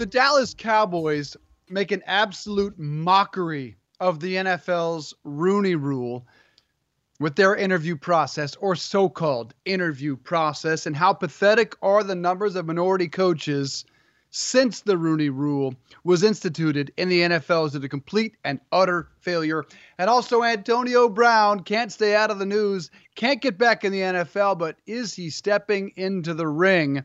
The Dallas Cowboys make an absolute mockery of the NFL's Rooney Rule with their interview process or so called interview process, and how pathetic are the numbers of minority coaches since the Rooney Rule was instituted in the NFL as a complete and utter failure. And also, Antonio Brown can't stay out of the news, can't get back in the NFL, but is he stepping into the ring?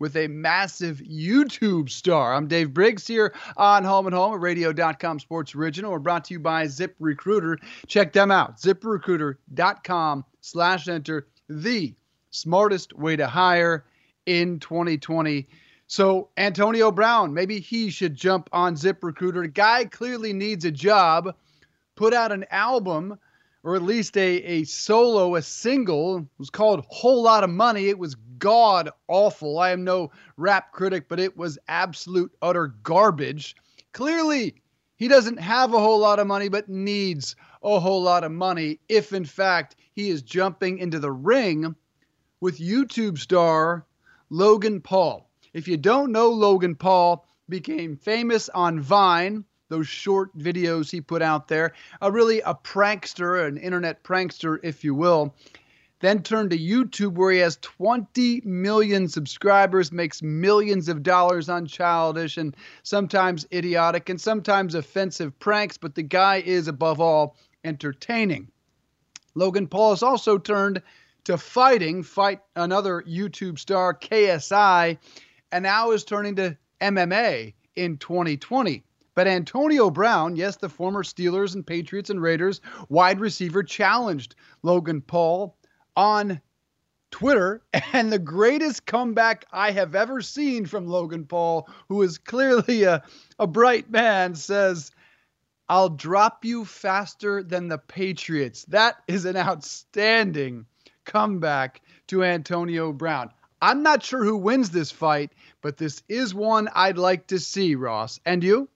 With a massive YouTube star. I'm Dave Briggs here on Home and Home at radio.com sports original. We're brought to you by Zip Recruiter. Check them out. ZipRecruiter.com slash enter the smartest way to hire in 2020. So Antonio Brown, maybe he should jump on Zip Recruiter. Guy clearly needs a job. Put out an album or at least a, a solo, a single. It was called Whole Lot of Money. It was god awful. I am no rap critic, but it was absolute utter garbage. Clearly, he doesn't have a whole lot of money, but needs a whole lot of money if, in fact, he is jumping into the ring with YouTube star Logan Paul. If you don't know, Logan Paul became famous on Vine those short videos he put out there. A really a prankster, an internet prankster, if you will. Then turned to YouTube, where he has 20 million subscribers, makes millions of dollars on childish and sometimes idiotic and sometimes offensive pranks. But the guy is, above all, entertaining. Logan Paul has also turned to fighting, fight another YouTube star, KSI, and now is turning to MMA in 2020. But Antonio Brown, yes, the former Steelers and Patriots and Raiders wide receiver, challenged Logan Paul on Twitter, and the greatest comeback I have ever seen from Logan Paul, who is clearly a, a bright man, says, I'll drop you faster than the Patriots. That is an outstanding comeback to Antonio Brown. I'm not sure who wins this fight, but this is one I'd like to see, Ross. And you?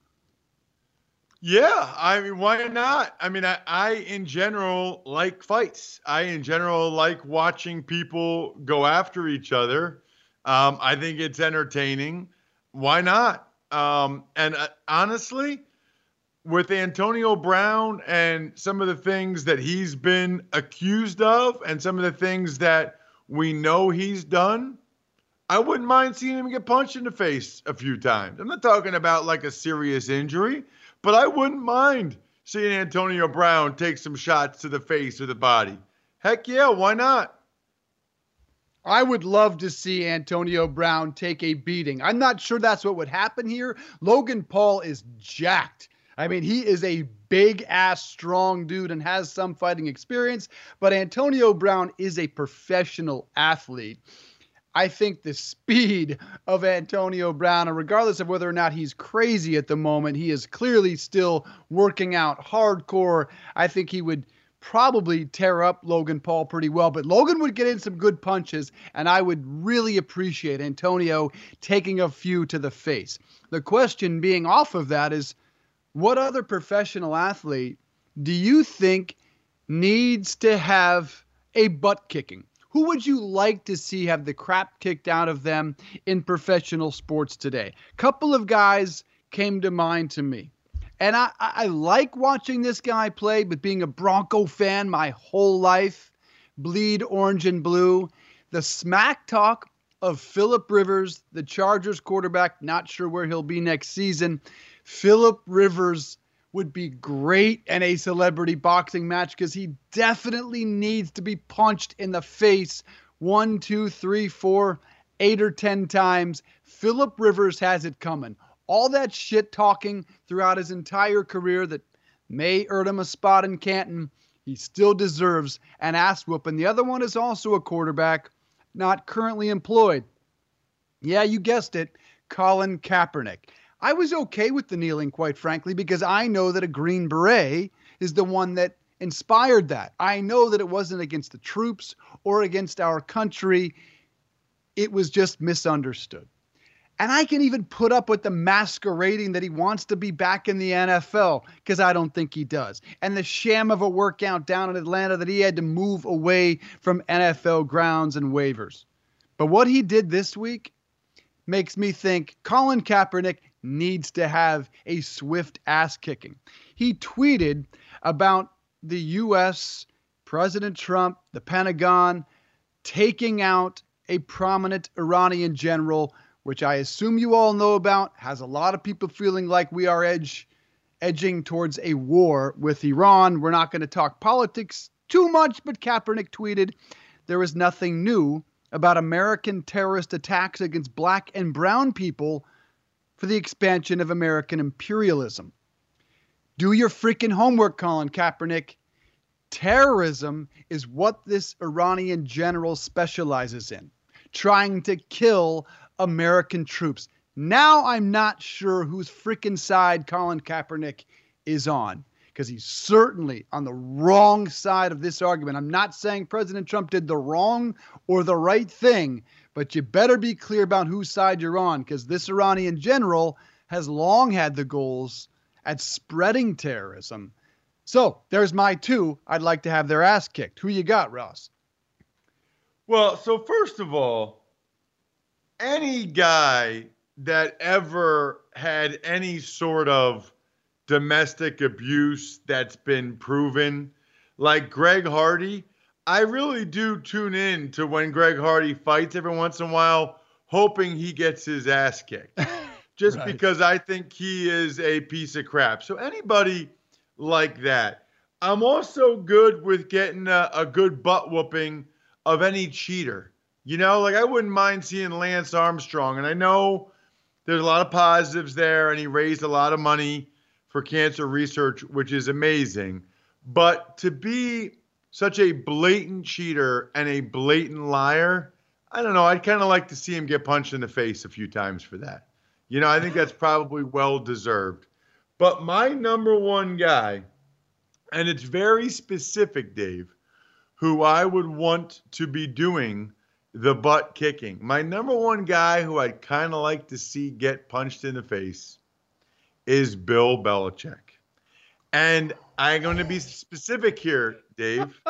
Yeah, I mean, why not? I mean, I, I in general like fights. I in general like watching people go after each other. Um, I think it's entertaining. Why not? Um, and uh, honestly, with Antonio Brown and some of the things that he's been accused of, and some of the things that we know he's done, I wouldn't mind seeing him get punched in the face a few times. I'm not talking about like a serious injury. But I wouldn't mind seeing Antonio Brown take some shots to the face or the body. Heck yeah, why not? I would love to see Antonio Brown take a beating. I'm not sure that's what would happen here. Logan Paul is jacked. I mean, he is a big ass, strong dude and has some fighting experience, but Antonio Brown is a professional athlete. I think the speed of Antonio Brown, and regardless of whether or not he's crazy at the moment, he is clearly still working out hardcore. I think he would probably tear up Logan Paul pretty well, but Logan would get in some good punches, and I would really appreciate Antonio taking a few to the face. The question being off of that is what other professional athlete do you think needs to have a butt kicking? Who would you like to see have the crap kicked out of them in professional sports today? Couple of guys came to mind to me. And I, I like watching this guy play, but being a Bronco fan my whole life, bleed orange and blue, the smack talk of Philip Rivers, the Chargers quarterback, not sure where he'll be next season. Philip Rivers would be great in a celebrity boxing match because he definitely needs to be punched in the face one, two, three, four, eight or ten times. Philip Rivers has it coming. All that shit talking throughout his entire career that may earn him a spot in Canton, he still deserves an ass whooping. The other one is also a quarterback, not currently employed. Yeah, you guessed it, Colin Kaepernick. I was okay with the kneeling, quite frankly, because I know that a Green Beret is the one that inspired that. I know that it wasn't against the troops or against our country, it was just misunderstood. And I can even put up with the masquerading that he wants to be back in the NFL because I don't think he does. And the sham of a workout down in Atlanta that he had to move away from NFL grounds and waivers. But what he did this week makes me think Colin Kaepernick needs to have a swift ass kicking. He tweeted about the U.S., President Trump, the Pentagon taking out a prominent Iranian general, which I assume you all know about, has a lot of people feeling like we are edge edging towards a war with Iran. We're not going to talk politics too much, but Kaepernick tweeted there is nothing new about American terrorist attacks against black and brown people for the expansion of American imperialism. Do your freaking homework, Colin Kaepernick. Terrorism is what this Iranian general specializes in, trying to kill American troops. Now I'm not sure whose freaking side Colin Kaepernick is on because he's certainly on the wrong side of this argument. I'm not saying President Trump did the wrong or the right thing, but you better be clear about whose side you're on because this Iranian general has long had the goals at spreading terrorism. So there's my two. I'd like to have their ass kicked. Who you got, Ross? Well, so first of all, any guy that ever had any sort of domestic abuse that's been proven, like Greg Hardy, I really do tune in to when Greg Hardy fights every once in a while, hoping he gets his ass kicked. Just right. because I think he is a piece of crap. So anybody like that. I'm also good with getting a, a good butt whooping of any cheater. You know, like I wouldn't mind seeing Lance Armstrong, and I know there's a lot of positives there, and he raised a lot of money for cancer research, which is amazing. But to be such a blatant cheater and a blatant liar, I don't know. I'd kind of like to see him get punched in the face a few times for that. You know, I think that's probably well deserved. But my number one guy, and it's very specific, Dave, who I would want to be doing the butt kicking. My number one guy who I'd kind of like to see get punched in the face is Bill Belichick. And I'm going to be specific here, Dave.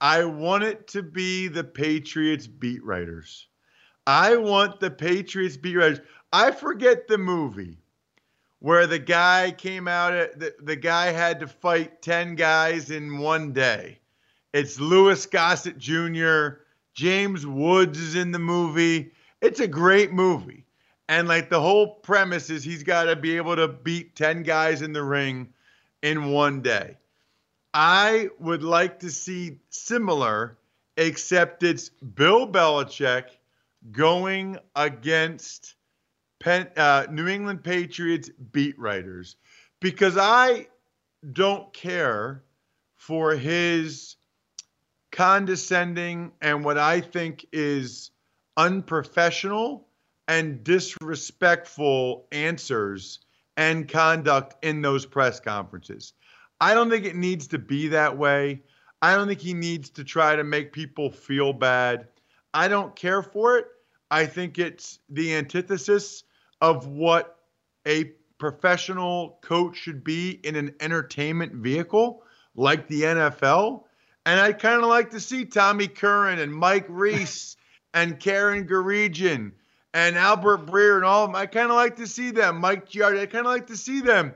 I want it to be the Patriots beat writers. I want the Patriots beat writers. I forget the movie where the guy came out, the, the guy had to fight 10 guys in one day. It's Louis Gossett Jr., James Woods is in the movie. It's a great movie. And like the whole premise is he's got to be able to beat 10 guys in the ring in one day. I would like to see similar, except it's Bill Belichick going against Penn, uh, New England Patriots beat writers because I don't care for his condescending and what I think is unprofessional and disrespectful answers and conduct in those press conferences. I don't think it needs to be that way. I don't think he needs to try to make people feel bad. I don't care for it. I think it's the antithesis of what a professional coach should be in an entertainment vehicle like the NFL. And I'd kind of like to see Tommy Curran and Mike Reiss and Karen Guregian and Albert Breer and all of them. I kind of like to see them. Mike Giardi, I kind of like to see them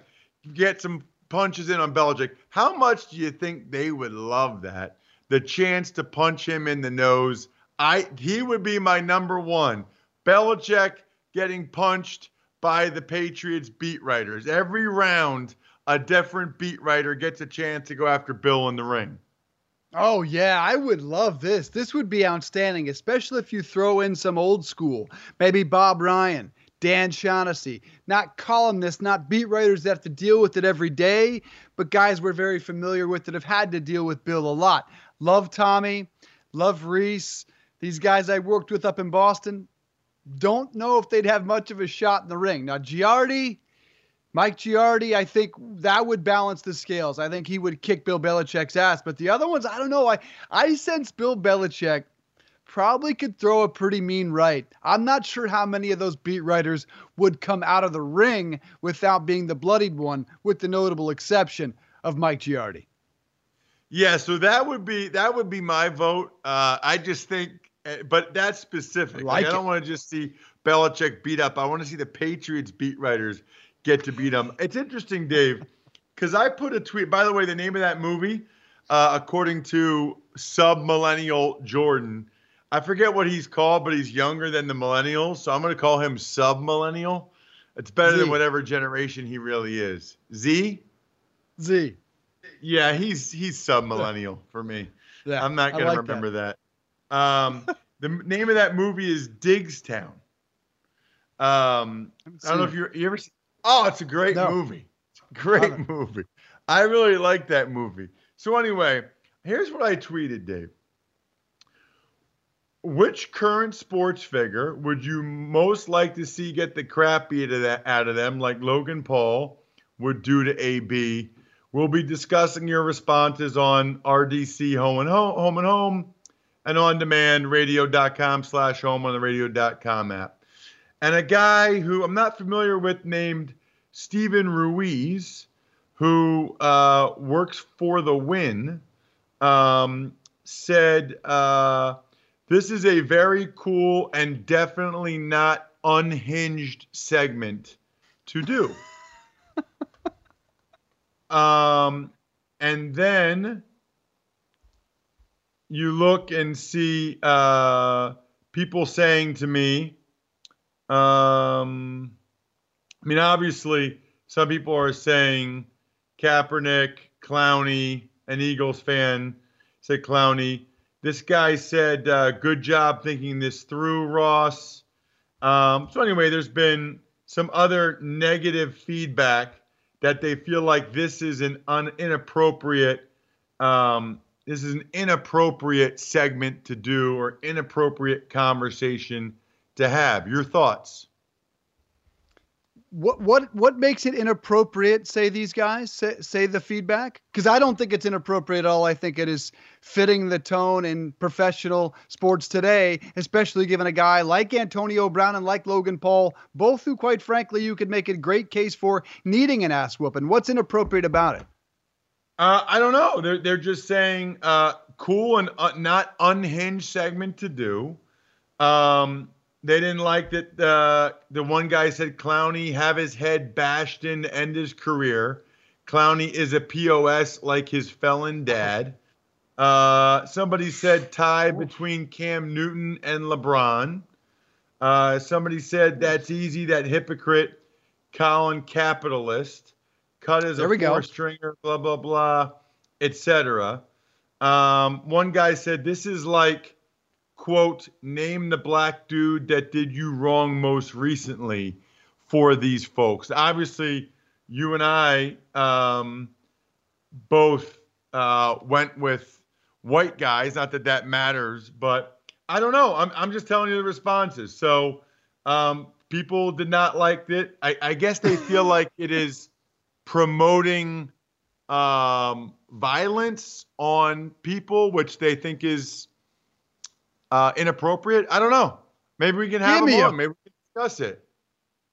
get some punches in on Belichick. How much do you think they would love that? The chance to punch him in the nose. I he would be my number one. Belichick getting punched by the Patriots beat writers. Every round, a different beat writer gets a chance to go after Bill in the ring. Oh, yeah, I would love this. This would be outstanding, especially if you throw in some old school. Maybe Bob Ryan, Dan Shaughnessy, not columnists, not beat writers that have to deal with it every day, but guys we're very familiar with that have had to deal with Bill a lot. Love Tommy, love Reiss. These guys I worked with up in Boston, don't know if they'd have much of a shot in the ring. Now, Giardi, Mike Giardi, I think that would balance the scales. I think he would kick Bill Belichick's ass. But the other ones, I don't know. I, I sense Bill Belichick probably could throw a pretty mean right. I'm not sure how many of those beat writers would come out of the ring without being the bloodied one, with the notable exception of Mike Giardi. Yeah, so that would be that would be my vote. Uh, I just think, eh, but that's specific. Like, like I don't want to just see Belichick beat up. I want to see the Patriots beat writers get to beat him. It's interesting, Dave, because I put a tweet. By the way, the name of that movie, uh, according to sub millennial Jordan, I forget what he's called, but he's younger than the millennials, so I'm going to call him sub millennial. It's better Z. than whatever generation he really is. Z. Z. Yeah, he's he's sub millennial for me. Yeah, I'm not gonna remember that. that. Um, the name of that movie is Diggstown. Um, I don't know if you're, you ever. See, oh, it's a great no. movie. Great movie. I really like that movie. So anyway, here's what I tweeted, Dave. Which current sports figure would you most like to see get the crap beat out of them, like Logan Paul would do to AB We'll be discussing your responses on RDC Home and Home, home and Home, and on demand radio.com slash home on the radio.com app. And a guy who I'm not familiar with named Stephen Ruiz, who uh, works for the Win, um, said, uh, This is a very cool and definitely not unhinged segment to do. Um, and then you look and see uh, people saying to me, um, I mean, obviously, some people are saying Kaepernick, Clowney, an Eagles fan said Clowney. This guy said, uh, "Good job thinking this through, Ross." Um, so anyway, there's been some other negative feedback that they feel like this is an un- inappropriate um, this is an inappropriate segment to do or inappropriate conversation to have. Your thoughts? What what what makes it inappropriate say these guys say, say the feedback? Because i don't think it's inappropriate at all. I think it is fitting the tone in professional sports today especially given a guy like antonio brown and like logan paul both who quite frankly you could make a great case for needing an ass whooping. What's inappropriate about it? Uh, i don't know. They're, they're just saying uh, cool and uh, not unhinged segment to do. Um, they didn't like that uh, the one guy said Clowney have his head bashed in to end his career. Clowney is a POS like his felon dad. Uh, somebody said tie between Cam Newton and LeBron. Uh, somebody said that's easy. That hypocrite, Colin capitalist, cut as there a four stringer, blah blah blah, etc. Um, one guy said this is like quote, name the black dude that did you wrong most recently for these folks. Obviously, you and I um, both uh, went with white guys. Not that that matters, but I don't know. I'm, I'm just telling you the responses. So um, people did not like it. I, I guess they feel like it is promoting um, violence on people, which they think is uh, inappropriate? I don't know. Maybe we can have Give them on. A, Maybe we can discuss it.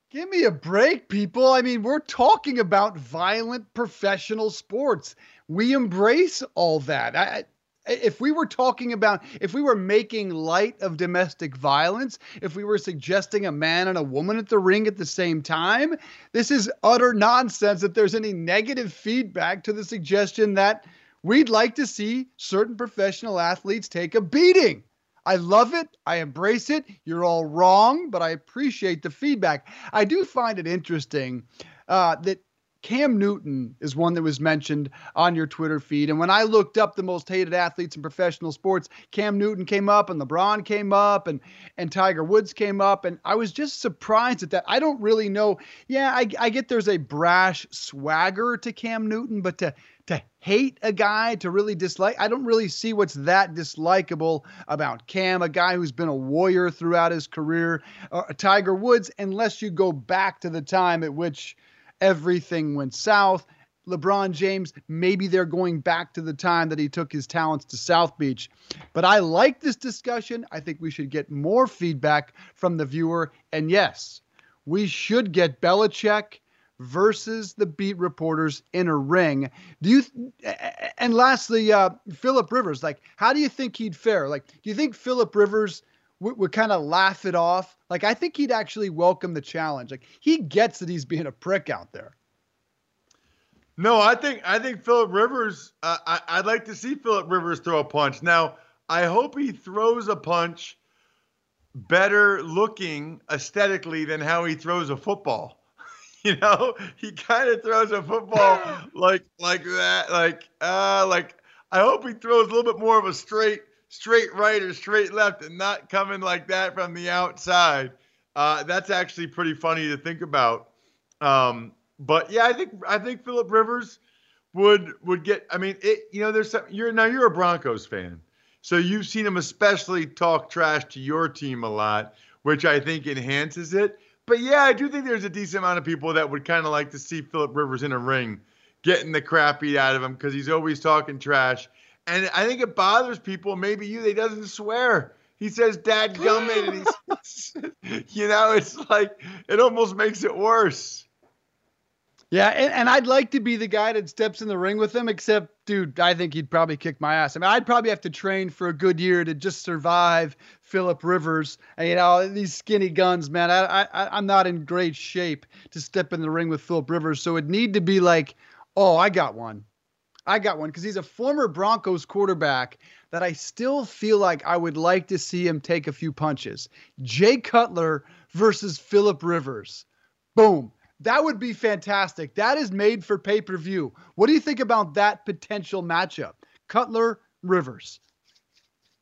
Give me a break, people. I mean, we're talking about violent professional sports. We embrace all that. I, if we were talking about, if we were making light of domestic violence, if we were suggesting a man and a woman at the ring at the same time, this is utter nonsense that there's any negative feedback to the suggestion that we'd like to see certain professional athletes take a beating. I love it. I embrace it. You're all wrong, but I appreciate the feedback. I do find it interesting uh, that Cam Newton is one that was mentioned on your Twitter feed. And when I looked up the most hated athletes in professional sports, Cam Newton came up and LeBron came up and, and Tiger Woods came up. And I was just surprised at that. I don't really know. Yeah, I, I get there's a brash swagger to Cam Newton, but to to hate a guy, to really dislike. I don't really see what's that dislikable about Cam, a guy who's been a warrior throughout his career, uh, Tiger Woods, unless you go back to the time at which everything went south. LeBron James, maybe they're going back to the time that he took his talents to South Beach. But I like this discussion. I think we should get more feedback from the viewer. And yes, we should get Belichick versus the beat reporters in a ring. Do you? And lastly, uh, Philip Rivers. Like, how do you think he'd fare? Like, do you think Philip Rivers would, would kind of laugh it off? Like, I think he'd actually welcome the challenge. Like, he gets that he's being a prick out there. No, I think I think Philip Rivers. Uh, I, I'd like to see Philip Rivers throw a punch. Now, I hope he throws a punch better looking aesthetically than how he throws a football. you know, he kind of throws a football like like that, like uh, like I hope he throws a little bit more of a straight straight right or straight left and not coming like that from the outside. Uh, that's actually pretty funny to think about. Um, but yeah, I think I think Philip Rivers would would get. I mean, it. You know, there's some. You're now you're a Broncos fan, so you've seen him especially talk trash to your team a lot, which I think enhances it. But yeah, I do think there's a decent amount of people that would kind of like to see Philip Rivers in a ring, getting the crap beat out of him because he's always talking trash. And I think it bothers people. Maybe you. They doesn't swear. He says "dad gummit," and he's, you know, it's like it almost makes it worse. Yeah, and, and, I'd like to be the guy that steps in the ring with him, except, dude, I think he'd probably kick my ass. I mean, I'd probably have to train for a good year to just survive Philip Rivers. And, you know, these skinny guns, man, I, I, I'm not in great shape to step in the ring with Philip Rivers. So it'd need to be like, oh, I got one. I got one because he's a former Broncos quarterback that I still feel like I would like to see him take a few punches. Jay Cutler versus Philip Rivers. Boom. That would be fantastic. That is made for pay per view. What do you think about that potential matchup? Cutler Rivers.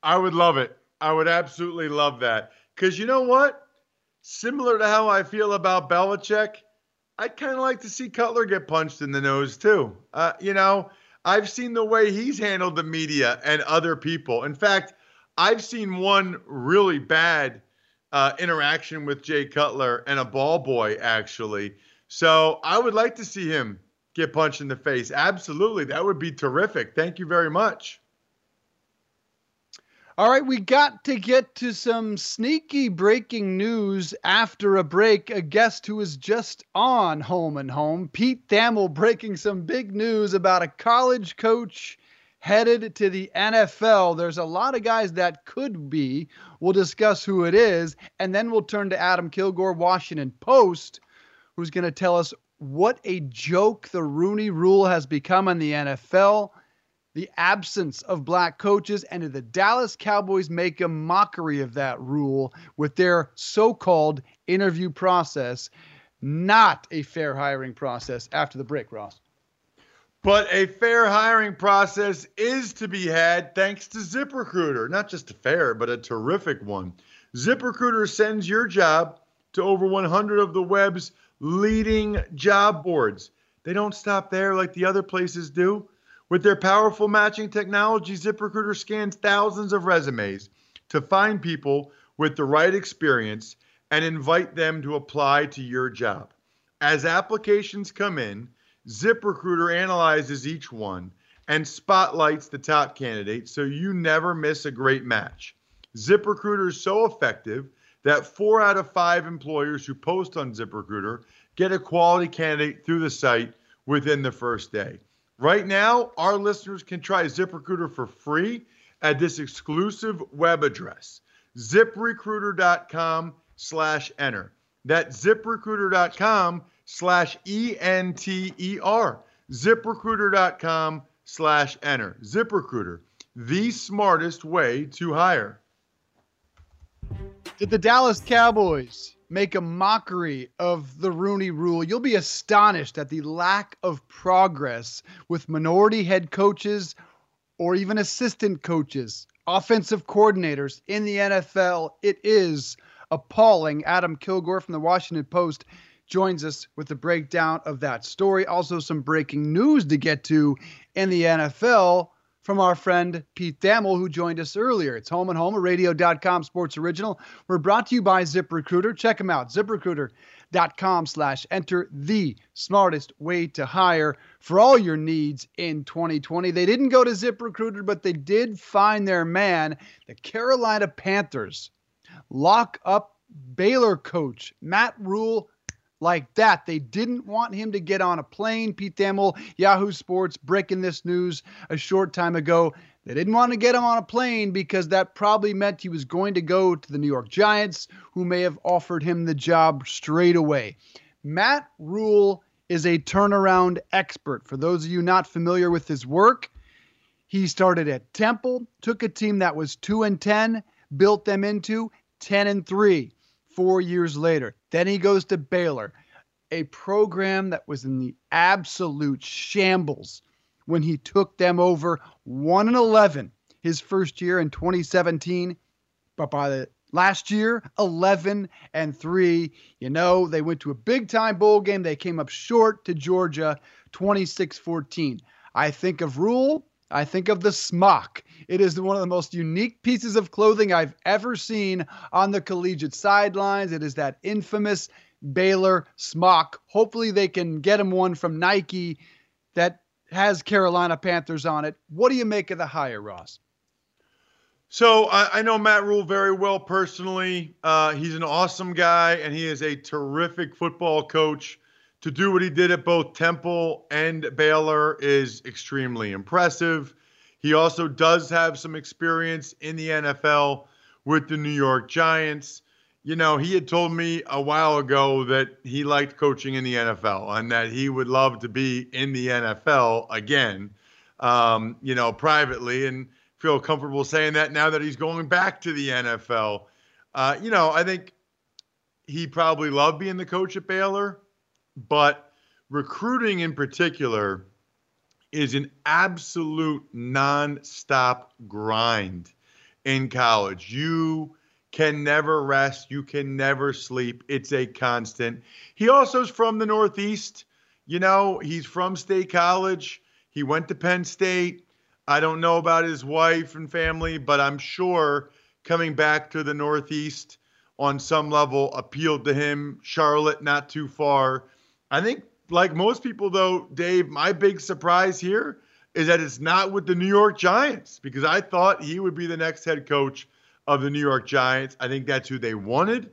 I would love it. I would absolutely love that. Because you know what? Similar to how I feel about Belichick, I'd kind of like to see Cutler get punched in the nose too. Uh, you know, I've seen the way he's handled the media and other people. In fact, I've seen one really bad uh, interaction with Jay Cutler and a ball boy, actually. So I would like to see him get punched in the face. Absolutely. That would be terrific. Thank you very much. All right, we got to get to some sneaky breaking news after a break. A guest who was just on Home and Home, Pete Thamel, breaking some big news about a college coach headed to the NFL. There's a lot of guys that could be. We'll discuss who it is, and then we'll turn to Adam Kilgore, Washington Post, who's going to tell us what a joke the Rooney Rule has become in the NFL the absence of black coaches, and the Dallas Cowboys make a mockery of that rule with their so called interview process. Not a fair hiring process after the break, Ross. But a fair hiring process is to be had thanks to ZipRecruiter. Not just a fair, but a terrific one. ZipRecruiter sends your job to over 100 of the web's leading job boards. They don't stop there like the other places do. With their powerful matching technology, ZipRecruiter scans thousands of resumes to find people with the right experience and invite them to apply to your job. As applications come in, ZipRecruiter analyzes each one and spotlights the top candidates so you never miss a great match. ZipRecruiter is so effective that four out of five employers who post on ZipRecruiter get a quality candidate through the site within the first day. Right now, our listeners can try ZipRecruiter for free at this exclusive web address, ziprecruiter.com slash enter. That's ziprecruiter.com slash E-N-T-E-R. ziprecruiter.com slash enter. ZipRecruiter, the smartest way to hire. Did the Dallas Cowboys make a mockery of the Rooney rule, you'll be astonished at the lack of progress with minority head coaches or even assistant coaches, offensive coordinators in the NFL. It is appalling. Adam Kilgore from the Washington Post joins us with the breakdown of that story. Also, some breaking news to get to in the NFL from our friend Pete Thamel, who joined us earlier. It's Home and Home, a radio.com sports original. We're brought to you by ZipRecruiter. Check them out, ziprecruiter.com slash enter the smartest way to hire for all your needs in 2020. They didn't go to ZipRecruiter, but they did find their man, the Carolina Panthers. Lock up Baylor coach Matt Rhule like that. They didn't want him to get on a plane. Pete Thamel, Yahoo Sports, breaking this news a short time ago. They didn't want to get him on a plane because that probably meant he was going to go to the New York Giants, who may have offered him the job straight away. Matt Rhule is a turnaround expert. For those of you not familiar with his work, he started at Temple, took a team that was 2 and 10, built them into 10 and 3 four years later. Then he goes to Baylor, a program that was in the absolute shambles when he took them over 1 and 11 his first year in 2017. But by the last year 11 and 3 you know they went to a big time bowl game they came up short to georgia 26-14 i think of rhule I think of the smock. It is one of the most unique pieces of clothing I've ever seen on the collegiate sidelines. It is that infamous Baylor smock. Hopefully, they can get him one from Nike that has Carolina Panthers on it. What do you make of the hire, Ross? So I, I know Matt Rhule very well personally. Uh, he's an awesome guy, and he is a terrific football coach to do what he did at both Temple and Baylor is extremely impressive. He also does have some experience in the NFL with the New York Giants. You know, he had told me a while ago that he liked coaching in the NFL and that he would love to be in the NFL again, um, you know, privately, and feel comfortable saying that now that he's going back to the NFL. Uh, you know, I think he probably loved being the coach at Baylor but recruiting in particular is an absolute non-stop grind in college. You can never rest, you can never sleep. It's a constant. He also is from the Northeast. You know, he's from State College. He went to Penn State. I don't know about his wife and family, but I'm sure coming back to the Northeast on some level appealed to him. Charlotte, not too far. I think, like most people, though, Dave, my big surprise here is that it's not with the New York Giants because I thought he would be the next head coach of the New York Giants. I think that's who they wanted.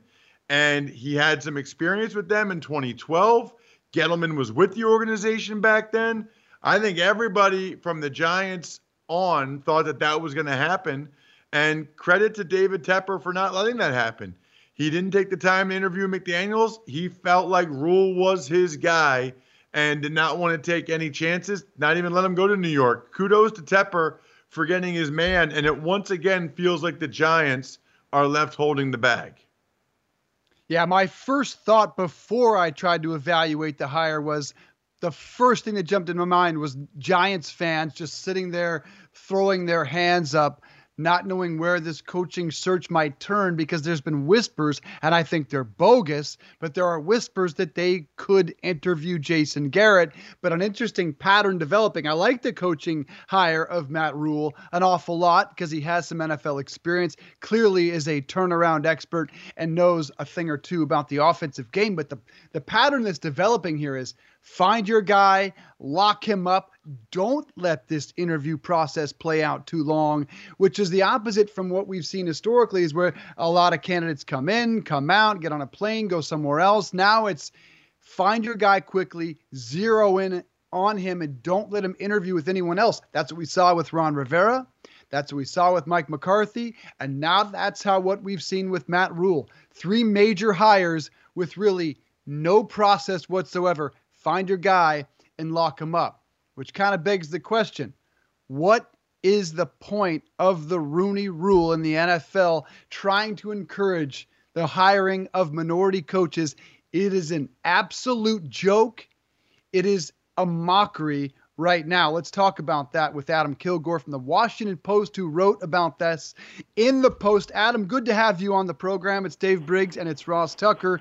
And he had some experience with them in 2012. Gettleman was with the organization back then. I think everybody from the Giants on thought that that was going to happen. And credit to David Tepper for not letting that happen. He didn't take the time to interview McDaniels. He felt like Rhule was his guy and did not want to take any chances, not even let him go to New York. Kudos to Tepper for getting his man. And it once again feels like the Giants are left holding the bag. Yeah, my first thought before I tried to evaluate the hire was the first thing that jumped in my mind was Giants fans just sitting there throwing their hands up not knowing where this coaching search might turn because there's been whispers, and I think they're bogus, but there are whispers that they could interview Jason Garrett. But an interesting pattern developing. I like the coaching hire of Matt Rhule an awful lot because he has some NFL experience, clearly is a turnaround expert, and knows a thing or two about the offensive game. But the, the pattern that's developing here is find your guy, lock him up, don't let this interview process play out too long, which is the opposite from what we've seen historically, is where a lot of candidates come in, come out, get on a plane, go somewhere else. Now it's find your guy quickly, zero in on him, and don't let him interview with anyone else. That's what we saw with Ron Rivera. That's what we saw with Mike McCarthy. And now that's how what we've seen with Matt Rhule. Three major hires with really no process whatsoever. Find your guy and lock him up which kind of begs the question what is the point of the Rooney rule in the NFL trying to encourage the hiring of minority coaches. It is an absolute joke. It is a mockery right now. Let's talk about that with Adam Kilgore from the Washington Post, who wrote about this in the Post. Adam, good to have you on the program. It's Dave Briggs and it's Ross Tucker.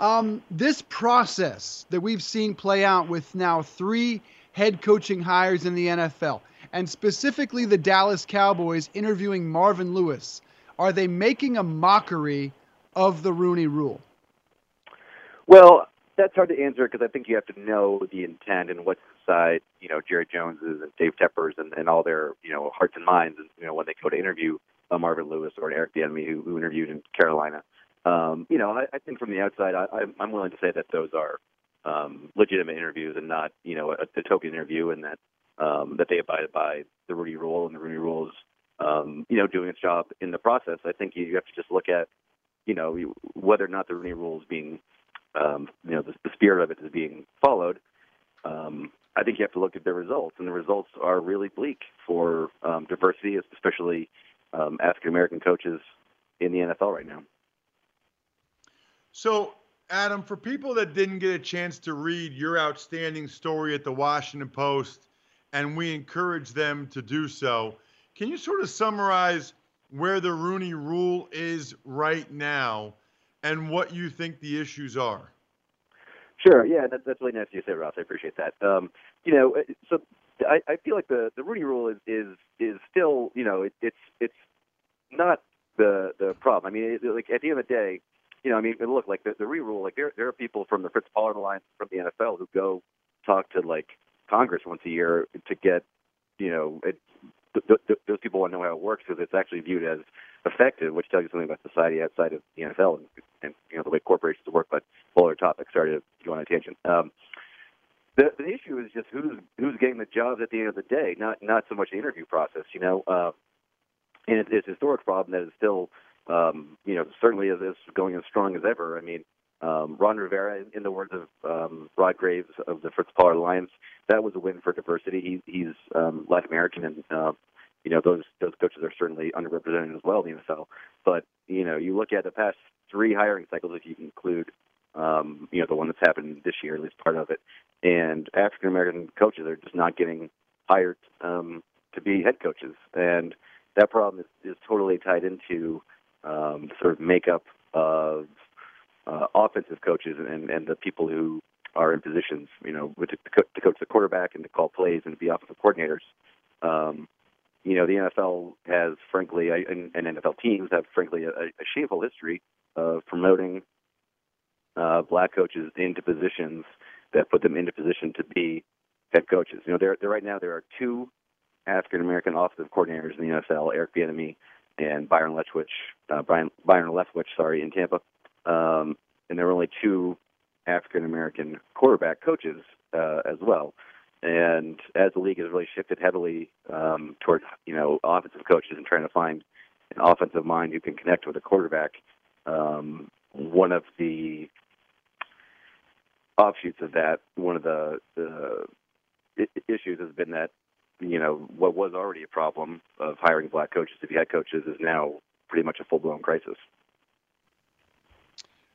Um, this process that we've seen play out with now three head coaching hires in the NFL, and specifically the Dallas Cowboys interviewing Marvin Lewis, are they making a mockery of the Rooney Rule? Well, that's hard to answer because I think you have to know the intent and what's inside, you know, Jerry Jones's and Dave Tepper's and, and all their, you know, hearts and minds, and, you know, when they go to interview uh, Marvin Lewis or Eric Bieniemy, who, who interviewed in Carolina. Um, you know, I, I think from the outside, I, I'm willing to say that those are um, legitimate interviews and not, you know, a, a token interview, and that um, that they abided by the Rooney Rule and the Rooney Rule is, um, you know, doing its job in the process. I think you have to just look at, you know, whether or not the Rooney Rule is being, um, you know, the, the spirit of it is being followed. Um, I think you have to look at the results, and the results are really bleak for um, diversity, especially um, African American coaches in the NFL right now. So, Adam, for people that didn't get a chance to read your outstanding story at the Washington Post, and we encourage them to do so, can you sort of summarize where the Rooney Rule is right now and what you think the issues are? Sure. Yeah, that, that's really nice of you to say, Ross. I appreciate that. Um, you know, uh, so I, I feel like the the Rooney Rule is is is still, you know, it, it's it's not the the problem. I mean, it, like at the end of the day, you know, I mean, look, like the, the re-rule, like there there are people from the Fritz Pollard Alliance from the NFL who go talk to like Congress once a year to get, you know, it, th- th- those people want to know how it works because it's actually viewed as effective, which tells you something about society outside of the NFL and, and you know the way corporations work. But whole other topic. Sorry to go on a tangent. Um, the the issue is just who's who's getting the jobs at the end of the day, not not so much the interview process. You know, uh, and it, it's a historic problem that is still, um, you know, certainly is, going as strong as ever. I mean, um, Ron Rivera, in the words of um, Rod Graves of the Fritz Pollard Alliance, that was a win for diversity. He, he's um, Latin American, and uh, you know those those coaches are certainly underrepresented as well in the NFL. But you know, you look at the past three hiring cycles, if you include um, you know the one that's happened this year, at least part of it, and African American coaches are just not getting hired um, to be head coaches, and that problem is, is totally tied into um, sort of makeup of uh, offensive coaches and, and the people who are in positions, you know, to, to coach the quarterback and to call plays and to be offensive coordinators. Um, you know, the NFL has, frankly, and, and NFL teams have, frankly, a, a shameful history of promoting uh, black coaches into positions that put them into position to be head coaches. You know, there, there right now there are two African American offensive coordinators in the NFL, Eric Bieniemy and Byron Leftwich, uh, Brian, Byron Leftwich, sorry, in Tampa. Um, and there were only two African American quarterback coaches uh, as well. And as the league has really shifted heavily um, toward you know offensive coaches and trying to find an offensive mind who can connect with a quarterback, um, one of the offshoots of that, one of the, the issues has been that you know what was already a problem of hiring black coaches to be head coaches is now pretty much a full blown crisis.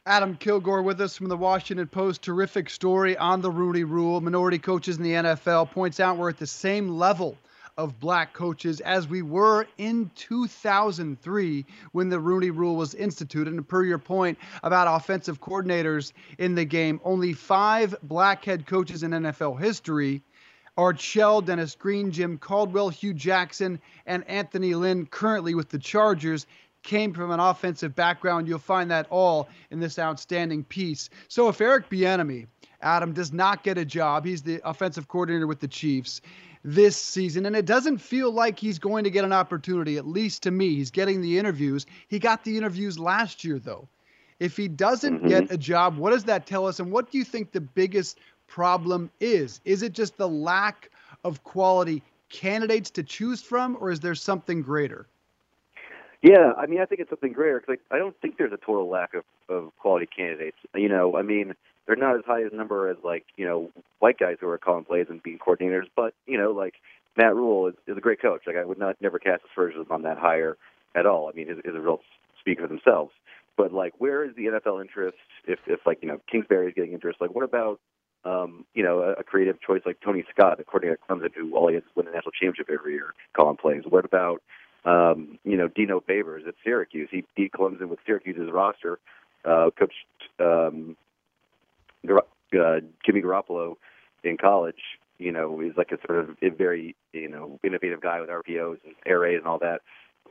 Adam Kilgore with us from the Washington Post. Terrific story on the Rooney Rule. Minority coaches in the NFL points out we're at the same level of black coaches as we were in 2003 when the Rooney Rule was instituted. And per your point about offensive coordinators in the game, only five black head coaches in NFL history Art Shell, Dennis Green, Jim Caldwell, Hue Jackson, and Anthony Lynn, currently with the Chargers, came from an offensive background. You'll find that all in this outstanding piece. So if Eric Bieniemy, Adam, does not get a job, he's the offensive coordinator with the Chiefs this season, and it doesn't feel like he's going to get an opportunity, at least to me. He's getting the interviews. He got the interviews last year, though. If he doesn't mm-hmm. get a job, what does that tell us? And what do you think the biggest problem is? Is it just the lack of quality candidates to choose from, or is there something greater? Yeah, I mean, I think it's something greater because I, I don't think there's a total lack of, of quality candidates. You know, I mean, they're not as high as number as like you know white guys who are calling plays and being coordinators, but you know, like Matt Rhule is, is a great coach. Like I would not never cast aspersions on that hire at all. I mean, his, his results speak for themselves. but like, where is the NFL interest? If if like you know Kingsbury is getting interest, like what about um, you know, a, a creative choice like Tony Scott, according to Clemson, who all he has is win a national championship every year, calling plays. What about, um, you know, Dino Babers at Syracuse? He beat Clemson with Syracuse's roster, uh, coached um, uh, Jimmy Garoppolo in college. You know, he's like a sort of a very, you know, innovative guy with RPOs and air raid and all that.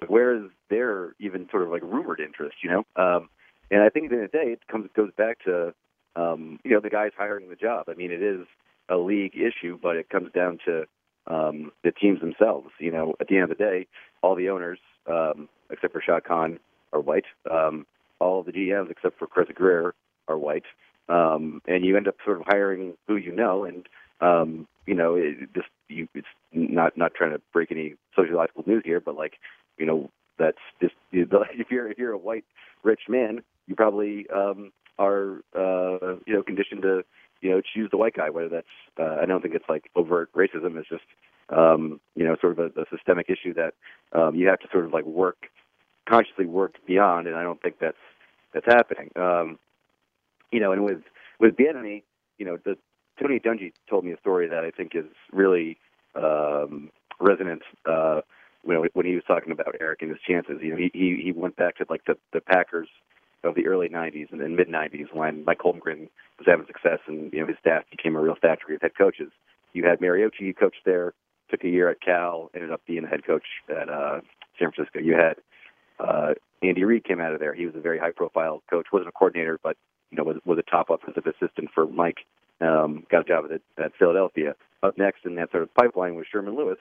But where is their even sort of like rumored interest? You know, um, and I think at the end of the day, it comes goes back to um, you know, the guys hiring the job. I mean, it is a league issue, but it comes down to um, the teams themselves. You know, at the end of the day, all the owners, um, except for Shad Khan, are white. Um, all of the GMs, except for Chris Grier, are white. Um, and you end up sort of hiring who you know, and um, you know, it just you, it's not not trying to break any sociological news here, but like, you know, that's just if you're if you're a white rich man, you probably um, are uh, you know conditioned to you know choose the white guy. Whether that's uh, I don't think it's like overt racism. It's just um, you know sort of a, a systemic issue that um, you have to sort of like work consciously work beyond, and I don't think that's that's happening. Um, you know, and with with Bieniemy, you know, the Tony Dungy told me a story that I think is really um, resonant. Uh, when, when he was talking about Eric and his chances, you know, he he, he went back to like the the Packers of the early 90s and then mid 90s when Mike Holmgren was having success and you know his staff became a real factory of head coaches. You had Mariucci, who coached there, took a year at Cal, ended up being the head coach at uh, San Francisco. You had uh, Andy Reid came out of there. He was a very high profile coach, wasn't a coordinator, but you know was was a top offensive assistant for Mike. Um, got a job at, at Philadelphia. Up next in that sort of pipeline was Sherman Lewis.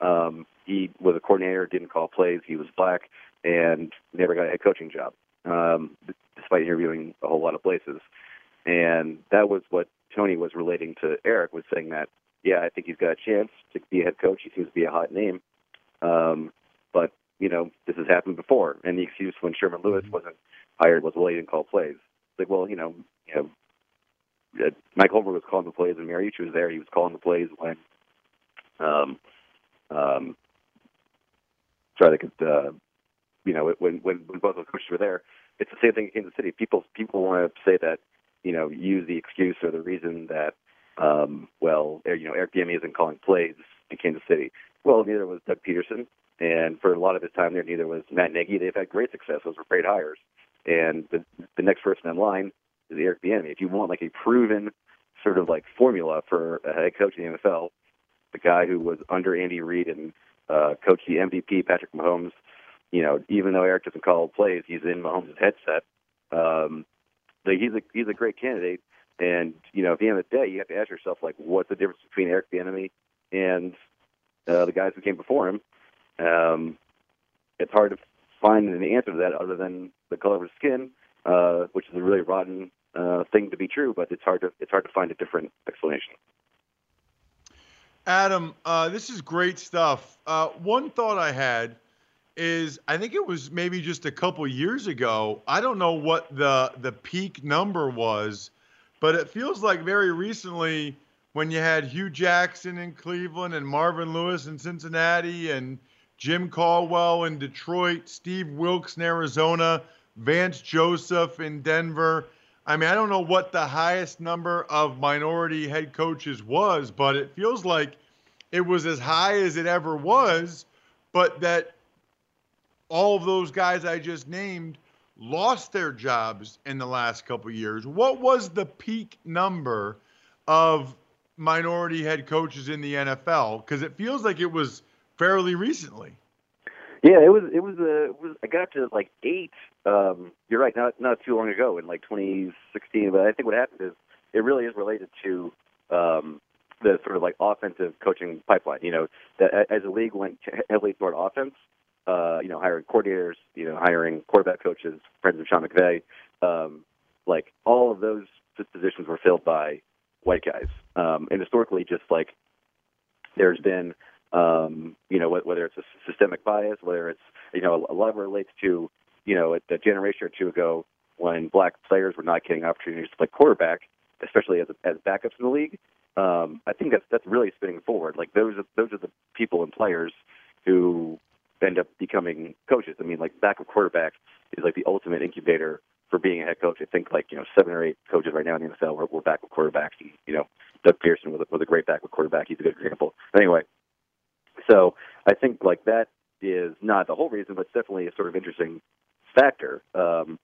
Um, he was a coordinator, didn't call plays. He was black and never got a head coaching job um, despite interviewing a whole lot of places. And that was what Tony was relating to Eric was saying that, yeah, I think he's got a chance to be a head coach. He seems to be a hot name. Um, but, you know, this has happened before. And the excuse when Sherman Lewis wasn't hired was, well, he didn't call plays. It's like, well, you know, you know, uh, Mike Holmgren was calling the plays when Mariucci was there. He was calling the plays when, um, um, sorry, I could, uh, you know, when when, when both those coaches were there, it's the same thing in Kansas City. People people want to say that, you know, use the excuse or the reason that, um, well, you know, Eric Bieniemy isn't calling plays in Kansas City. Well, neither was Doug Pederson, and for a lot of his time there, neither was Matt Nagy. They've had great success; those were great hires. And the the next person in line is Eric Bieniemy. If you want like a proven sort of like formula for a head coach in the NFL, the guy who was under Andy Reid and uh, coached the MVP Patrick Mahomes you know, even though Eric doesn't call plays, he's in Mahomes' headset. Um, he's a he's a great candidate, and you know, at the end of the day, you have to ask yourself like, what's the difference between Eric Bieniemy and uh, the guys who came before him? Um, it's hard to find an answer to that other than the color of his skin, uh, which is a really rotten uh, thing to be true, but it's hard to it's hard to find a different explanation. Adam, uh, this is great stuff. Uh, one thought I had is I think it was maybe just a couple years ago. I don't know what the the peak number was, but it feels like very recently when you had Hue Jackson in Cleveland and Marvin Lewis in Cincinnati and Jim Caldwell in Detroit, Steve Wilks in Arizona, Vance Joseph in Denver. I mean, I don't know what the highest number of minority head coaches was, but it feels like it was as high as it ever was, but that all of those guys I just named lost their jobs in the last couple years. What was the peak number of minority head coaches in the NFL? Because it feels like it was fairly recently. Yeah, it was. It was. A, it was I got to like eight. Um, you're right. Not not too long ago in like 2016. But I think what happened is it really is related to um, the sort of like offensive coaching pipeline. You know, that as the league went heavily toward offense, uh, you know, hiring coordinators, you know, hiring quarterback coaches, friends of Sean McVay. Um, like all of those positions were filled by white guys. Um, and historically, just like there's been, um, you know, whether it's a systemic bias, whether it's, you know, a lot of it relates to, you know, a generation or two ago when black players were not getting opportunities to play quarterback, especially as as backups in the league. Um, I think that's that's really spinning forward. Like those are those are the people and players who end up becoming coaches. I mean, like backup quarterback is like the ultimate incubator for being a head coach. I think like you know seven or eight coaches right now in the NFL were, were back with quarterbacks. And, you know, Doug Pederson was a, was a great back with quarterback. He's a good example. Anyway, so I think like that is not the whole reason, but it's definitely a sort of interesting factor. Um,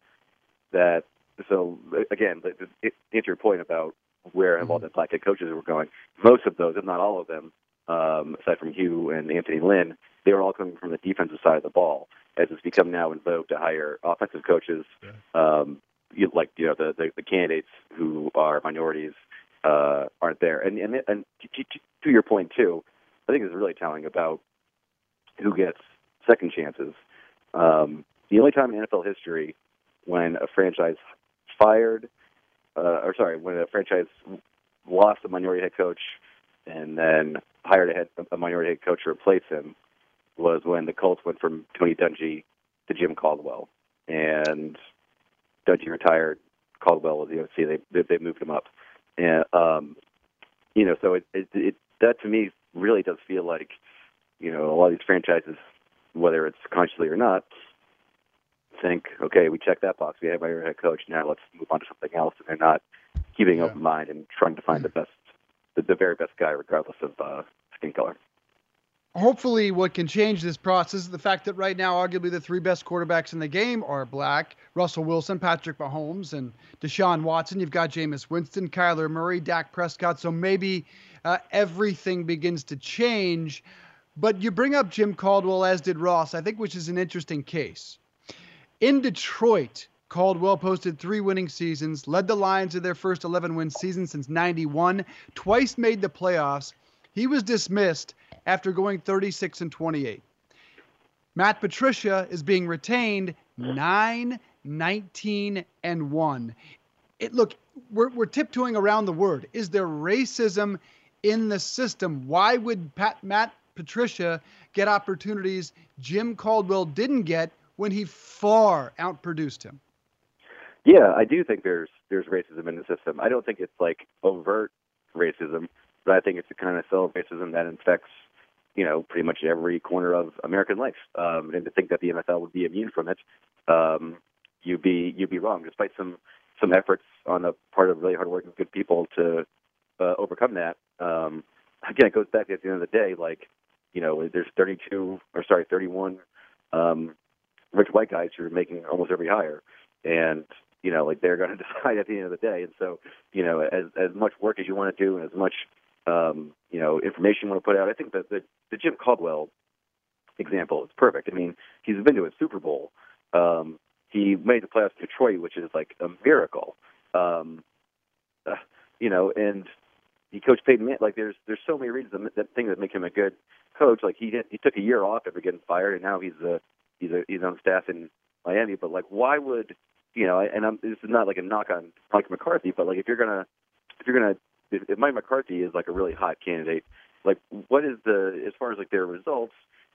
that so again, to answer your point about where all the black head coaches were going, most of those, if not all of them, um, aside from Hue and Anthony Lynn, they were all coming from the defensive side of the ball. As it's become now in vogue to hire offensive coaches, yeah. um, you, like you know the, the the candidates who are minorities uh, aren't there. And and and to, to your point too, I think it's really telling about who gets second chances. Um, the only time in NFL history when a franchise fired, uh, or sorry, when a franchise lost a minority head coach and then hired a, head, a minority head coach to replace him was when the Colts went from Tony Dungy to Jim Caldwell, and Dungy retired. Caldwell was the OC. They they moved him up, and um, you know, so it, it it that to me really does feel like you know a lot of these franchises, whether it's consciously or not, think, okay, we checked that box. We have our head coach. Now let's move on to something else. And they're not keeping yeah. open mind and trying to find the best, the, the very best guy, regardless of uh, skin color. Hopefully what can change this process is the fact that right now arguably the three best quarterbacks in the game are black russell wilson patrick mahomes and deshaun watson. You've got Jameis winston kyler murray dak prescott. So maybe uh, everything begins to change. But you bring up jim caldwell as did ross i think which is an interesting case. In detroit Caldwell posted three winning seasons, led the Lions to their first 11 win season since 91, twice made the playoffs. He was dismissed after going 36 and 28. Matt Patricia is being retained 9, 19, and 1. It look, we're, we're tiptoeing around the word. Is there racism in the system? Why would Pat, Matt Patricia get opportunities Jim Caldwell didn't get when he far outproduced him? Yeah, I do think there's there's racism in the system. I don't think it's like overt racism, but I think it's the kind of subtle racism that infects you know, pretty much every corner of American life. Um, and to think that the NFL would be immune from it, um, you'd be you'd be wrong. Despite some some efforts on the part of really hardworking good people to uh, overcome that. Um, again, it goes back to at the end of the day, like you know, there's 32 or sorry, 31 um, rich white guys who are making almost every hire, and you know, like they're going to decide at the end of the day. And so, you know, as as much work as you want to do, and as much um, you know, information you want to put out. I think that the, the Jim Caldwell example is perfect. I mean, he's been to a Super Bowl. Um, he made the playoffs in Detroit, which is like a miracle. Um, uh, you know, and he coached Peyton Manning. Like, there's there's so many reasons that, that things that make him a good coach. Like, he he took a year off after getting fired, and now he's a he's a he's on staff in Miami. But like, why would you know? And I'm, this is not like a knock on Mike McCarthy, but like, if you're gonna if you're gonna if, if Mike McCarthy is like a really hot candidate, like what is the as far as like their results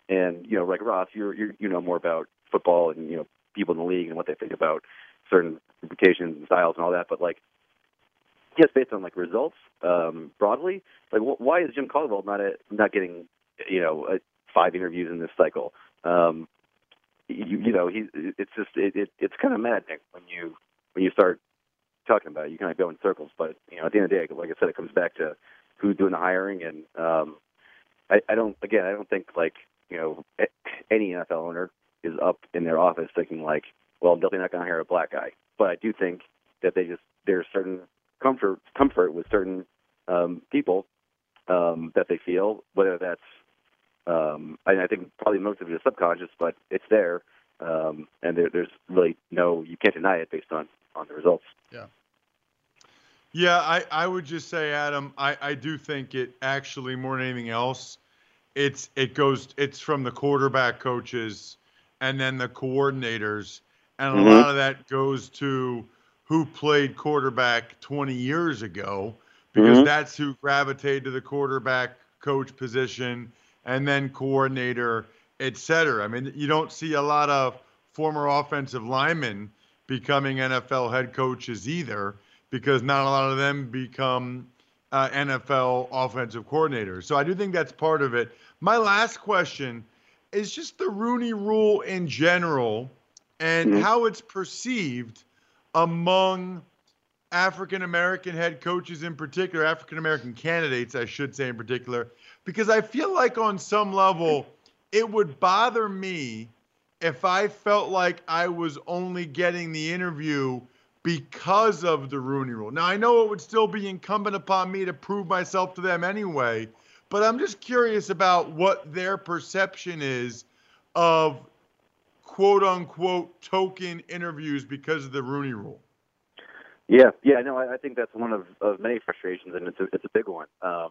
and you know like Ross, you're, you're you know more about football and you know people in the league and what they think about certain implications and styles and all that, but like yes, based on like results um, broadly, like wh- why is Jim Caldwell not a, not getting you know a, five interviews in this cycle? Um, you, you know, he it's just it, it it's kind of maddening when you when you start talking about. It. You kind of go in circles, but you know, at the end of the day, like I said, it comes back to who's doing the hiring, and um, I, I don't. Again, I don't think like you know any NFL owner is up in their office thinking like, well, I'm definitely not going to hire a black guy. But I do think that they just there's certain comfort comfort with certain um, people um, that they feel, whether that's um, I, I think probably most of it is subconscious, but it's there, um, and there, there's really no you can't deny it based on on the results. Yeah. Yeah, I, I would just say, Adam, I, I do think it actually more than anything else, it's it goes it's from the quarterback coaches and then the coordinators, and mm-hmm. a lot of that goes to who played quarterback 20 years ago because mm-hmm. that's who gravitated to the quarterback coach position and then coordinator, et cetera. I mean, you don't see a lot of former offensive linemen becoming NFL head coaches either, because not a lot of them become uh, NFL offensive coordinators. So I do think that's part of it. My last question is just the Rooney Rule in general and mm-hmm. how it's perceived among African American head coaches in particular, African American candidates, I should say in particular, because I feel like on some level it would bother me if I felt like I was only getting the interview because of the Rooney rule. Now, I know it would still be incumbent upon me to prove myself to them anyway, but I'm just curious about what their perception is of quote unquote token interviews because of the Rooney rule. Yeah, yeah, no, I, I think that's one of, of many frustrations, and it's a, it's a big one. Um,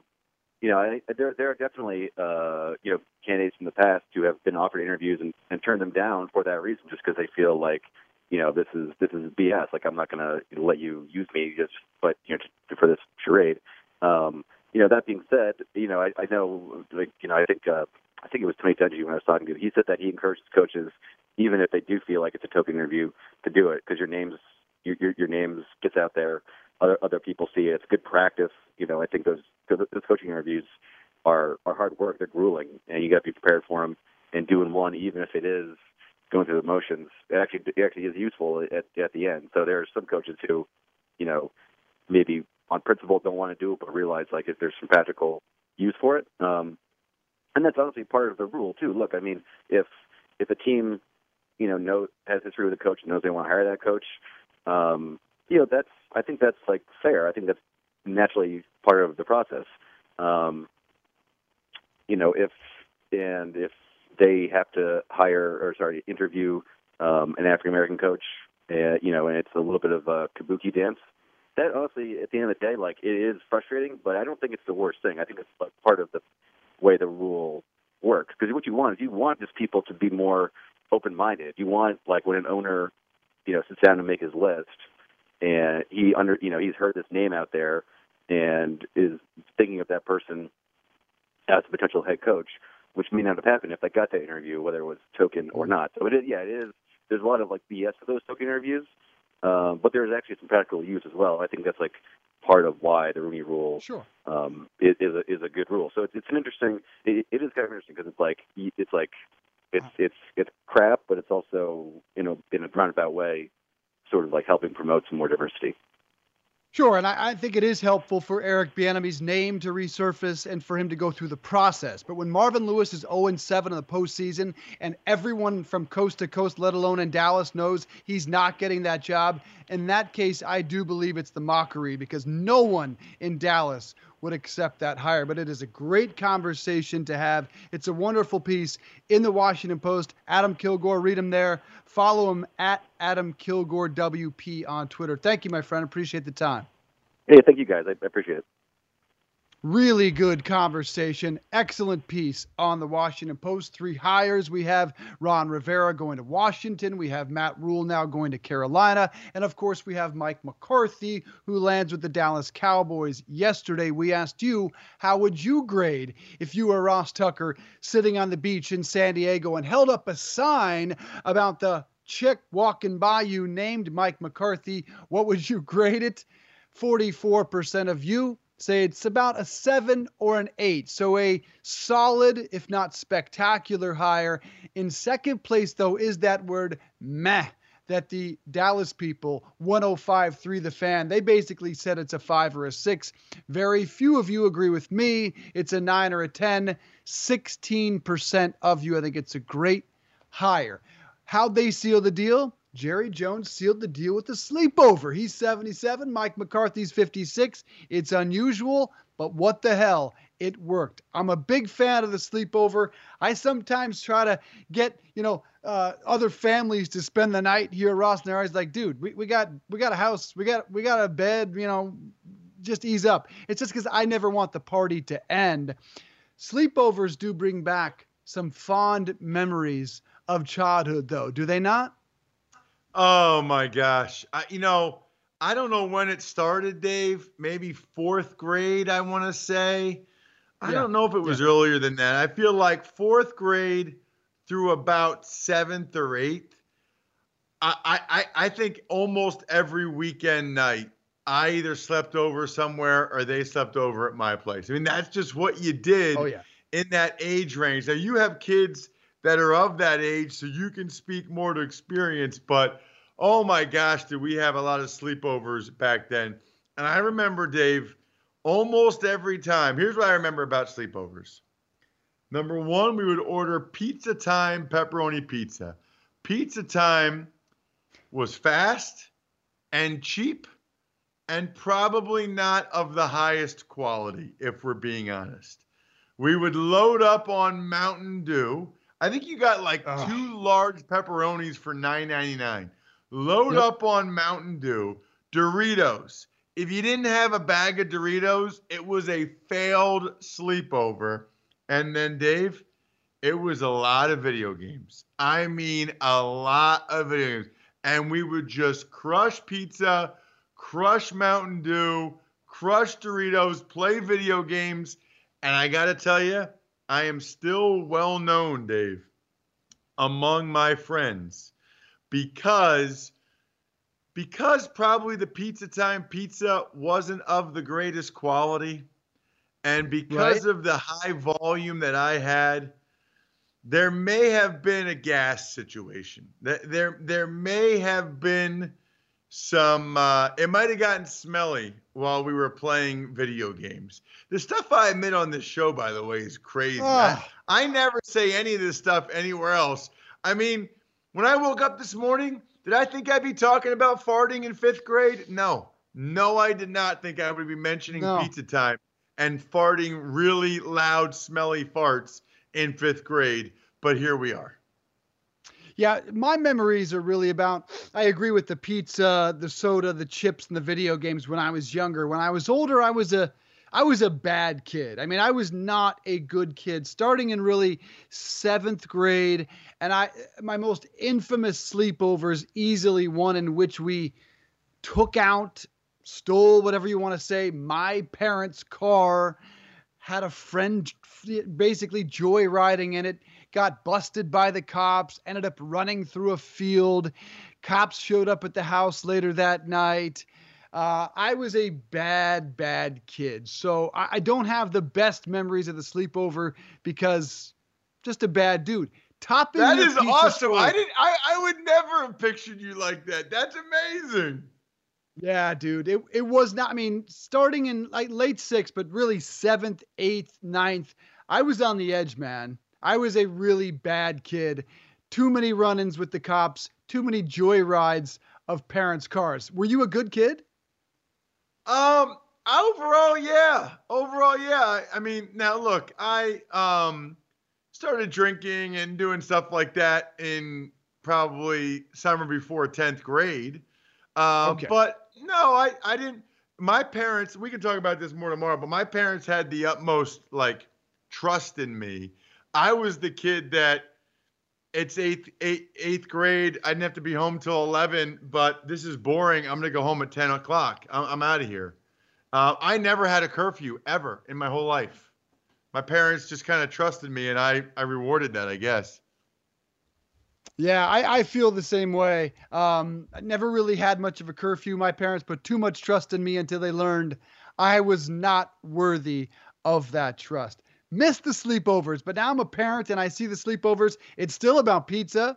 you know, I, there there are definitely uh, you know candidates in the past who have been offered interviews and, and turned them down for that reason, just because they feel like you know this is this is BS. Like I'm not going to let you use me just but you know to, for this charade. Um, you know, that being said, you know, I, I know like you know I think uh, I think it was Tony Dungy when I was talking to. Him. He said that he encourages coaches, even if they do feel like it's a token interview, to do it because your name's your, your your names gets out there. Other other people see it. It's good practice. You know, I think those those coaching interviews are are hard work. They're grueling, and you got to be prepared for them. And doing one, even if it is going through the motions, it actually it actually is useful at at the end. So there are some coaches who, you know, maybe on principle don't want to do it, but realize like if there's some practical use for it. Um, and that's honestly part of the rule too. Look, I mean, if if a team, you know, knows has history with a coach, knows they want to hire that coach, um, you know, that's I think that's like fair. I think that's naturally part of the process. Um, you know, if and if they have to hire or sorry interview um, an African American coach, uh, you know, and it's a little bit of a kabuki dance. That honestly, at the end of the day, like it is frustrating, but I don't think it's the worst thing. I think it's like part of the way the rule works. Because what you want is you want just people to be more open-minded. You want like when an owner you know, sits down to make his list, and he under, you know, he's heard this name out there, and is thinking of that person as a potential head coach, which may not have happened if they got that interview, whether it was token or not. So it is, yeah, it is. There's a lot of like BS to those token interviews, um, but there's actually some practical use as well. I think that's like part of why the Rooney Rule sure. um, is, is a is a good rule. So it's it's an interesting. It, it is kind of interesting because it's like it's like it's uh-huh. it's it's crap, but it's also you know in a roundabout way, sort of like helping promote some more diversity. Sure, and I, I, think it is helpful for Eric Bieniemy's name to resurface and for him to go through the process. But when Marvin Lewis is 0 7 in the postseason, and everyone from coast to coast, let alone in Dallas, knows he's not getting that job, in that case, I do believe it's the mockery because no one in Dallas would accept that hire. But it is a great conversation to have. It's a wonderful piece in the Washington Post. Adam Kilgore, read him there. Follow him at Adam Kilgore WP on Twitter. Thank you, my friend. Appreciate the time. Hey, thank you guys. I appreciate it. Really good conversation. Excellent piece on the Washington Post. Three hires. We have Ron Rivera going to Washington. We have Matt Rhule now going to Carolina. And of course, we have Mike McCarthy, who lands with the Dallas Cowboys. Yesterday, we asked you, how would you grade if you were Ross Tucker sitting on the beach in San Diego and held up a sign about the chick walking by you named Mike McCarthy? What would you grade it? 44% of you say it's about a seven or an eight. So a solid, if not spectacular hire. In second place, though, is that word meh that the Dallas people, 105.3 The Fan, they basically said it's a five or a six. Very few of you agree with me. It's a nine or a 10. 16% of you, I think it's a great hire. How'd they seal the deal? Jerry Jones sealed the deal with the sleepover. He's 77, Mike McCarthy's 56. It's unusual, but what the hell? It worked. I'm a big fan of the sleepover. I sometimes try to get, you know, uh, other families to spend the night here at Ross and It's like, dude, we, we got we got a house, we got we got a bed, you know, just ease up. It's just because I never want the party to end. Sleepovers do bring back some fond memories of childhood, though, do they not? Oh my gosh. I, you know, I don't know when it started, Dave. Maybe fourth grade, I want to say. I yeah. don't know if it was yeah. earlier than that. I feel like fourth grade through about seventh or eighth. I, I, I think almost every weekend night, I either slept over somewhere or they slept over at my place. I mean, that's just what you did oh, yeah. in that age range. Now, you have kids that are of that age, so you can speak more to experience. But Oh my gosh, did we have a lot of sleepovers back then? And I remember, Dave, almost every time. Here's what I remember about sleepovers. Number one, we would order pizza time pepperoni pizza. Pizza time was fast and cheap and probably not of the highest quality, if we're being honest. We would load up on Mountain Dew. I think you got like Ugh. two large pepperonis for $9.99. Load yep. up on Mountain Dew, Doritos. If you didn't have a bag of Doritos, it was a failed sleepover. And then, Dave, it was a lot of video games. I mean, a lot of video games. And we would just crush pizza, crush Mountain Dew, crush Doritos, play video games. And I got to tell you, I am still well known, Dave, among my friends because because probably the pizza time pizza wasn't of the greatest quality and because right. of the high volume that I had there may have been a gas situation there there may have been some uh, it might have gotten smelly while we were playing video games. The stuff i admit on this show by the way is crazy. Oh. I, I never say any of this stuff anywhere else. I mean when i woke up this morning did i think i'd be talking about farting in fifth grade? No. No i did not think i would be mentioning no. pizza time and farting really loud smelly farts in fifth grade but here we are yeah, my memories are really about. I agree with the pizza, the soda, the chips, and the video games when I was younger. When I was older, I was a I was a bad kid. I mean, I was not a good kid. Starting in really seventh grade, and I my most infamous sleepovers, easily one in which we took out, stole whatever you want to say, my parents' car, had a friend basically joyriding in it got busted by the cops, ended up running through a field. Cops showed up at the house later that night. Uh, I was a bad, bad kid. So I, I, don't have the best memories of the sleepover because just a bad dude. Topping that is awesome. I didn't. I, I would never have pictured you like that. That's amazing. Yeah, dude. It it was not. I mean, starting in like late sixth, but really seventh, eighth, ninth. I was on the edge, man. I was a really bad kid. Too many run ins with the cops, too many joyrides of parents' cars. Were you a good kid? Um, overall, yeah. Overall, yeah. I mean, now look, I um started drinking and doing stuff like that in probably summer before 10th grade. Um, okay. But no, I, I didn't. My parents, we can talk about this more tomorrow, but my parents had the utmost like trust in me I was the kid that it's eighth, eighth, eighth grade. I didn't have to be home till 11, but this is boring. I'm going to go home at 10 o'clock. I'm, I'm out of here. Uh, I never had a curfew ever in my whole life. My parents just kind of trusted me, and I, I rewarded that, I guess. Yeah, I, I feel the same way. Um, I never really had much of a curfew. My parents put too much trust in me until they learned I was not worthy of that trust missed the sleepovers, but now I'm a parent and I see the sleepovers. It's still about pizza,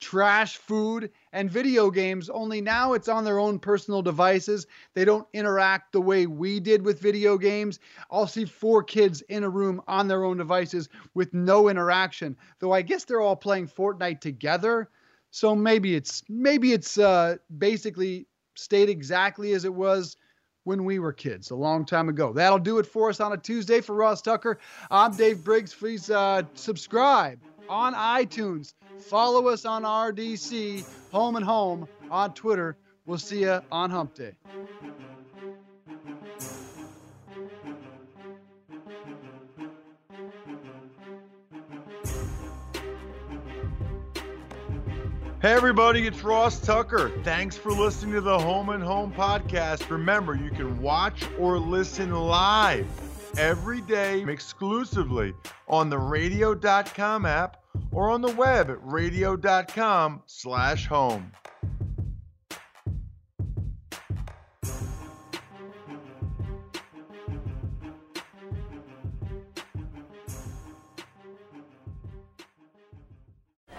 trash food, and video games, only now it's on their own personal devices. They don't interact the way we did with video games. I'll see four kids in a room on their own devices with no interaction, though I guess they're all playing Fortnite together. So maybe it's maybe it's uh, basically stayed exactly as it was when we were kids a long time ago. That'll do it for us on a Tuesday for Ross Tucker. I'm Dave Briggs. Please uh, subscribe on iTunes. Follow us on RDC, Home and Home on Twitter. We'll see you on Hump Day. Hey, everybody, it's Ross Tucker. Thanks for listening to the Home and Home podcast. Remember, you can watch or listen live every day exclusively on the radio.com app or on the web at radio.com slash home.